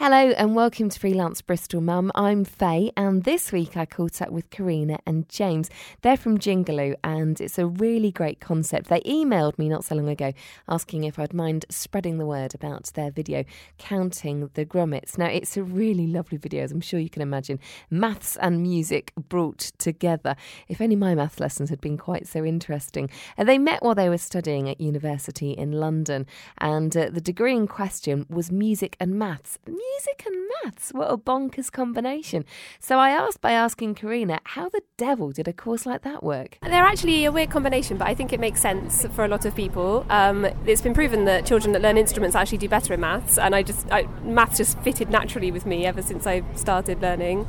Hello and welcome to Freelance Bristol Mum. I'm Faye and this week I caught up with Karina and James. They're from Jingaloo and it's a really great concept. They emailed me not so long ago asking if I'd mind spreading the word about their video, Counting the Gromits. Now it's a really lovely video as I'm sure you can imagine. Maths and music brought together. If only my maths lessons had been quite so interesting. They met while they were studying at university in London and uh, the degree in question was music and maths and maths. What a bonkers combination. So I asked by asking Karina, how the devil did a course like that work? They're actually a weird combination, but I think it makes sense for a lot of people. Um, it's been proven that children that learn instruments actually do better in maths, and I just I, maths just fitted naturally with me ever since I started learning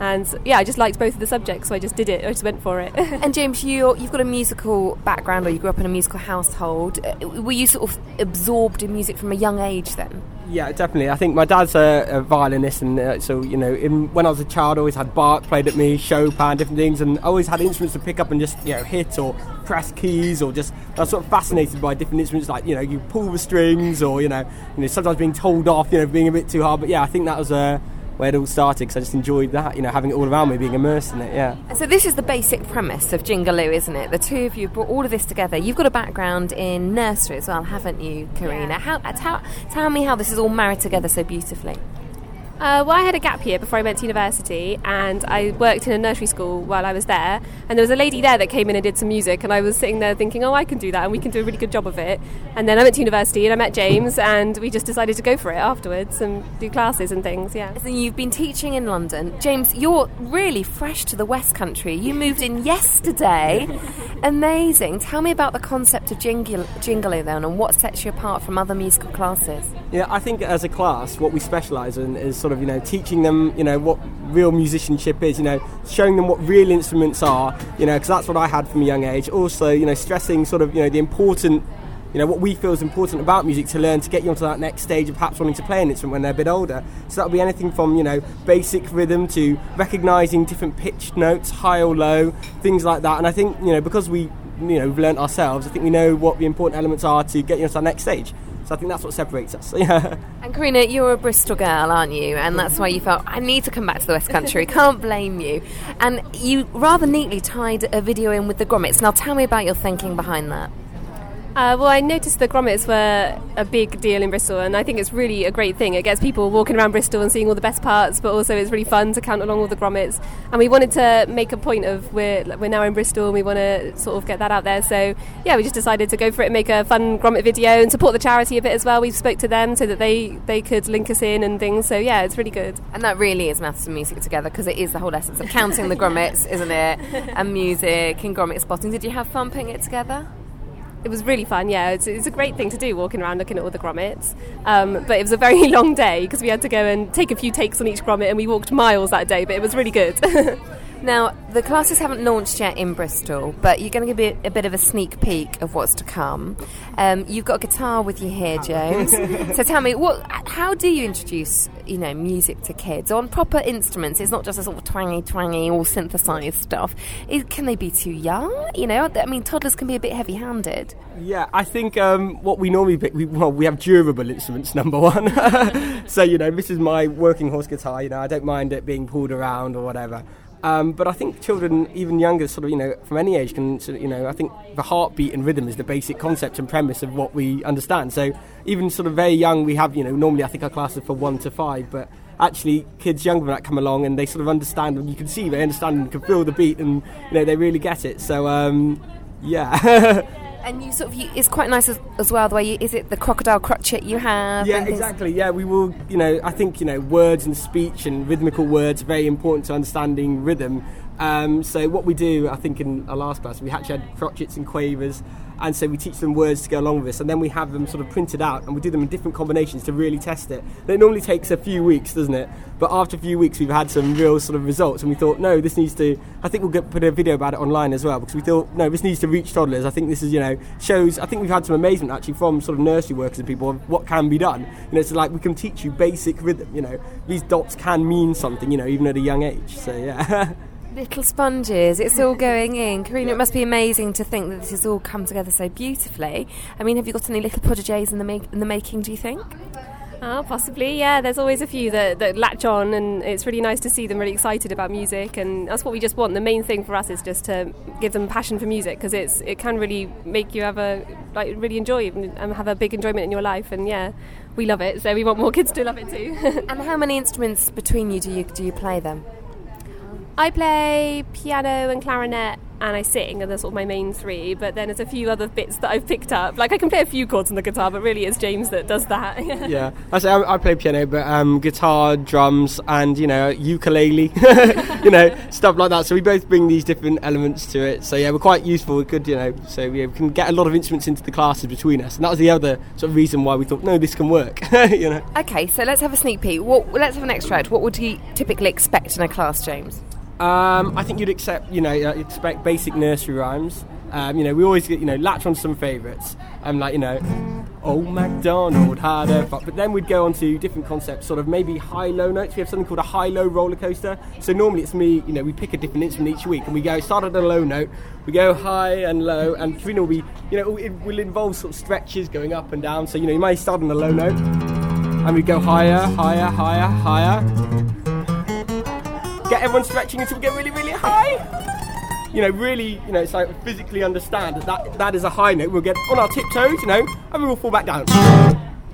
and yeah, I just liked both of the subjects, so I just did it. I just went for it. and James, you you've got a musical background, or you grew up in a musical household. Uh, were you sort of absorbed in music from a young age then? Yeah, definitely. I think my dad's a, a violinist, and uh, so you know, in, when I was a child, I always had Bach played at me, Chopin, different things, and I always had instruments to pick up and just you know hit or press keys, or just I was sort of fascinated by different instruments, like you know, you pull the strings, or you know, you know, sometimes being told off, you know, being a bit too hard. But yeah, I think that was a where it all started because I just enjoyed that, you know, having it all around me, being immersed in it, yeah. And so this is the basic premise of Jingaloo, isn't it? The two of you brought all of this together. You've got a background in nursery as well, haven't you, Karina? Yeah. How, tell, tell me how this is all married together so beautifully. Uh, well, I had a gap year before I went to university, and I worked in a nursery school while I was there. And there was a lady there that came in and did some music, and I was sitting there thinking, "Oh, I can do that, and we can do a really good job of it." And then I went to university, and I met James, and we just decided to go for it afterwards and do classes and things. Yeah. So you've been teaching in London, James. You're really fresh to the West Country. You moved in yesterday. Amazing. Tell me about the concept of jingle, Jingaloo then, and what sets you apart from other musical classes. Yeah, I think as a class, what we specialise in is sort of you know teaching them you know what real musicianship is. You know, showing them what real instruments are. You know, because that's what I had from a young age. Also, you know, stressing sort of you know the important you know what we feel is important about music to learn to get you onto that next stage of perhaps wanting to play an instrument when they're a bit older. So that'll be anything from you know basic rhythm to recognizing different pitched notes, high or low, things like that. And I think you know because we you know we've learnt ourselves, I think we know what the important elements are to get you onto that next stage. So I think that's what separates us. Yeah. And Karina, you're a Bristol girl, aren't you? And that's why you felt I need to come back to the West Country. Can't blame you. And you rather neatly tied a video in with the Gromits. Now tell me about your thinking behind that. Uh, well, I noticed the Gromits were a big deal in Bristol, and I think it's really a great thing. It gets people walking around Bristol and seeing all the best parts, but also it's really fun to count along all the Gromits. And we wanted to make a point of we're we're now in Bristol, and we want to sort of get that out there. So yeah, we just decided to go for it and make a fun Gromit video and support the charity a bit as well. We spoke to them so that they they could link us in and things. So yeah, it's really good. And that really is maths and music together because it is the whole essence of counting the Gromits, isn't it? And music and Gromit spotting. Did you have fun putting it together? It was really fun. Yeah, it's, it's, a great thing to do, walking around looking at all the Gromits. Um, but it was a very long day because we had to go and take a few takes on each Gromit, and we walked miles that day. But it was really good. Now, the classes haven't launched yet in Bristol, but you're going to give a, a bit of a sneak peek of what's to come. Um, you've got a guitar with you here, James. so tell me, what? How do you introduce, you know, music to kids on proper instruments? It's not just a sort of twangy, twangy, all synthesized stuff. It, can they be too young? You know, I mean, toddlers can be a bit heavy-handed. Yeah, I think um, what we normally pick, we, well, we have durable instruments. Number one, so you know, this is my working horse guitar. You know, I don't mind it being pulled around or whatever. Um, but I think children, even younger, sort of, you know, from any age, can, you know, I think the heartbeat and rhythm is the basic concept and premise of what we understand. So even sort of very young, we have, you know, normally I think our classes for one to five, but actually kids younger than that come along and they sort of understand, and you can see they understand and can feel the beat, and you know, they really get it. So um, yeah. And you sort of, you, it's quite nice as, as well the way you, is it the crocodile crotchet you have? Yeah, exactly. Yeah, we will. You know, I think you know words and speech and rhythmical words are very important to understanding rhythm. Um, so what we do, I think in our last class, we actually had crotchets and quavers and so we teach them words to go along with this, and then we have them sort of printed out, and we do them in different combinations to really test it. It normally takes a few weeks, doesn't it? But after a few weeks, we've had some real sort of results, and we thought, no, this needs to. I think we'll get, put a video about it online as well because we thought, no, this needs to reach toddlers. I think this is, you know, shows. I think we've had some amazement actually from sort of nursery workers and people of what can be done. You know, it's like we can teach you basic rhythm. You know, these dots can mean something. You know, even at a young age. So yeah. Little sponges, it's all going in. Karina, it must be amazing to think that this has all come together so beautifully. I mean, have you got any little prodigies in the, make, in the making, do you think? Oh, possibly, yeah. There's always a few that, that latch on, and it's really nice to see them really excited about music, and that's what we just want. The main thing for us is just to give them passion for music because it's it can really make you have a like really enjoy and have a big enjoyment in your life, and yeah, we love it. So we want more kids to love it too. and how many instruments between you do you do you play them? I play piano and clarinet and I sing, and they're sort of my main three. But then there's a few other bits that I've picked up. Like I can play a few chords on the guitar, but really it's James that does that. yeah, I say I, I, play piano, but um, guitar, drums, and you know ukulele, you know stuff like that. So we both bring these different elements to it. So yeah, we're quite useful. We're good, you know. So yeah, we can get a lot of instruments into the classes between us, and that was the other sort of reason why we thought no, this can work. you know. Okay, so let's have a sneak peek. What, let's have an extract. What would you typically expect in a class, James? Um, I think you'd accept, you know, uh, expect basic nursery rhymes. Um, you know, we always, get, you know, latch on some favourites. Um, like, you know, Old MacDonald had a But then we'd go on to different concepts, sort of maybe high-low notes. We have something called a high-low roller coaster. So normally it's me, you know, we pick a different instrument each week, and we go start at a low note, we go high and low, and Karina will be, you know, it will involve sort of stretches going up and down. So you know, you might start on a low note, and we go higher, higher, higher, higher get everyone stretching until we get really, really high. You know, really, you know, it's like physically understand that, that that is a high note. We'll get on our tiptoes, you know, and we will fall back down.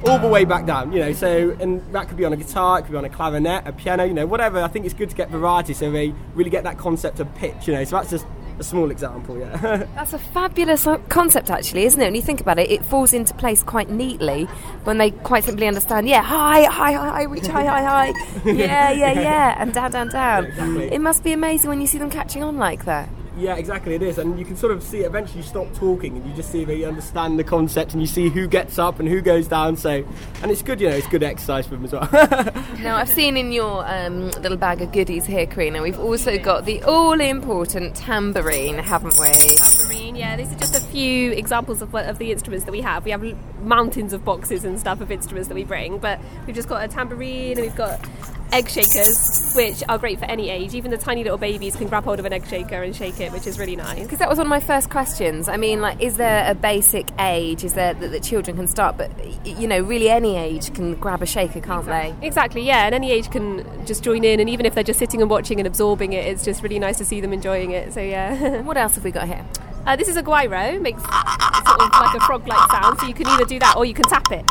All the way back down, you know, so, and that could be on a guitar, it could be on a clarinet, a piano, you know, whatever. I think it's good to get variety so they really get that concept of pitch, you know, so that's just a small example, yeah. That's a fabulous concept, actually, isn't it? When you think about it, it falls into place quite neatly when they quite simply understand, yeah, high, high, high, high, reach high, high, high, yeah, yeah, yeah, and down, down, down. Yeah, exactly. It must be amazing when you see them catching on like that. Yeah, exactly. It is, and you can sort of see. Eventually, you stop talking, and you just see they understand the concept, and you see who gets up and who goes down. So, and it's good. You know, it's good exercise for them as well. now, I've seen in your um, little bag of goodies here, Karina. We've also got the all-important tambourine, haven't we? Yeah, these are just a few examples of, of the instruments that we have. We have mountains of boxes and stuff of instruments that we bring, but we've just got a tambourine, and we've got egg shakers, which are great for any age. Even the tiny little babies can grab hold of an egg shaker and shake it, which is really nice. Because that was one of my first questions. I mean, like, is there a basic age? Is there that, that children can start? But you know, really, any age can grab a shaker, can't exactly. they? Exactly. Yeah, and any age can just join in. And even if they're just sitting and watching and absorbing it, it's just really nice to see them enjoying it. So yeah. what else have we got here? Uh, this is a guiro. Makes sort of like a frog-like sound. So you can either do that or you can tap it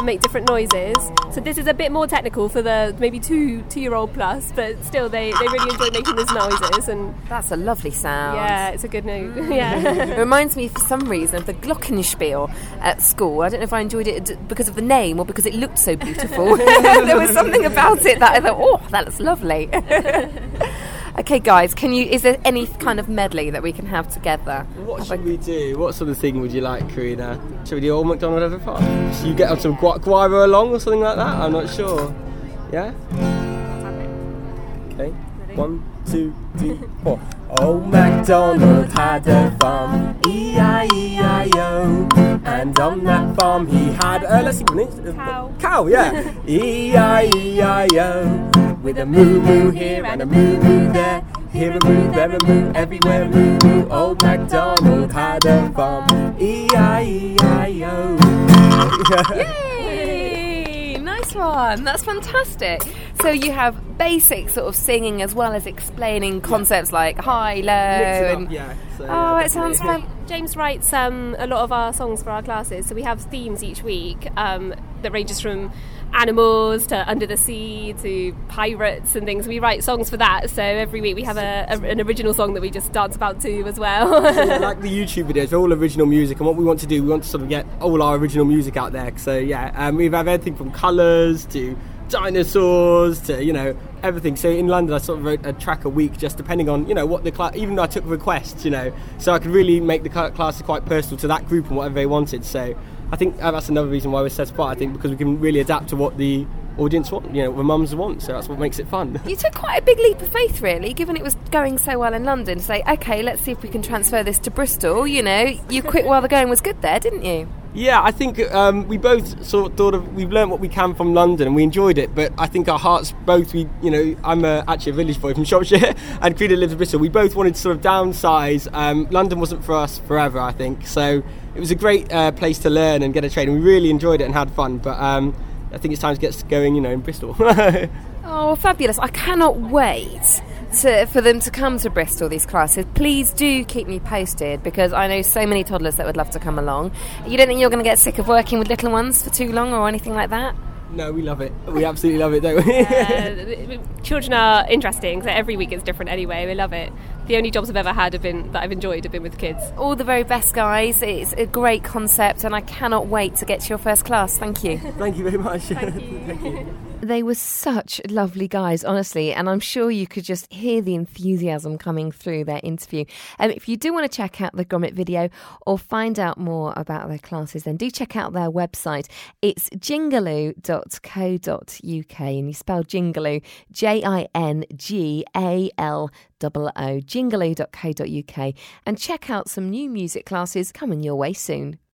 and make different noises. So this is a bit more technical for the maybe two two year old plus, but still they, they really enjoy making these noises and that's a lovely sound. Yeah, it's a good note. yeah. it reminds me for some reason of the Glockenspiel at school. I don't know if I enjoyed it because of the name or because it looked so beautiful. there was something about it that I thought, oh, that looks lovely. Okay, guys, can you? Is there any kind of medley that we can have together? What have should we do? What sort of thing would you like, Karina? Should we do Old MacDonald Ever Farm? Should you get on some gu- guiro along or something like that? I'm not sure. Yeah. Okay. One, two, three, four. Old MacDonald had a farm, E-I-E-I-O And on that farm he had, a, let's see, cow. Cow, yeah E-I-E-I-O with a moo moo here and a moo moo there. Here a moo, there a moo, everywhere moo moo. Old MacDonald had a farm. E-I-E-I-O. Yay! Nice one. That's fantastic. So you have basic sort of singing as well as explaining concepts like high, low, and yeah. So, oh, it sounds fun. James writes um, a lot of our songs for our classes, so we have themes each week um, that ranges from animals to under the sea to pirates and things. We write songs for that, so every week we have a, a, an original song that we just dance about to as well. yeah, like the YouTube videos, all original music, and what we want to do, we want to sort of get all our original music out there. So yeah, um, we have had everything from colours to dinosaurs to you know everything. So in London, I sort of wrote a track a week, just depending on you know what the class. Even though I took requests, you know, so I could really make the classes quite personal to that group and whatever they wanted. So I think uh, that's another reason why we're set apart. I think because we can really adapt to what the audience want, you know, the mums want. So that's what makes it fun. You took quite a big leap of faith, really, given it was going so well in London. To say, okay, let's see if we can transfer this to Bristol. You know, you quit while the going was good there, didn't you? Yeah, I think um, we both sort of thought of we've learned what we can from London and we enjoyed it. But I think our hearts both we you know I'm a, actually a village boy from Shropshire and Karina lives in Bristol. We both wanted to sort of downsize. Um, London wasn't for us forever, I think. So it was a great uh, place to learn and get a training. We really enjoyed it and had fun. But um, I think it's time to get going, you know, in Bristol. oh, fabulous! I cannot wait to, for them to come to Bristol, these classes, please do keep me posted because I know so many toddlers that would love to come along. You don't think you're going to get sick of working with little ones for too long or anything like that? No, we love it. We absolutely love it, don't we? uh, children are interesting. So every week it's different anyway. We love it. The only jobs I've ever had have been that I've enjoyed have been with kids. All the very best, guys. It's a great concept, and I cannot wait to get to your first class. Thank you. Thank you very much. Thank you. Thank you. They were such lovely guys, honestly, and I'm sure you could just hear the enthusiasm coming through their interview. Um, if you do want to check out the Gromit video or find out more about their classes, then do check out their website. It's jingaloo.co.uk, and you spell Jingaloo J I N G A L O, jingaloo.co.uk, and check out some new music classes coming your way soon.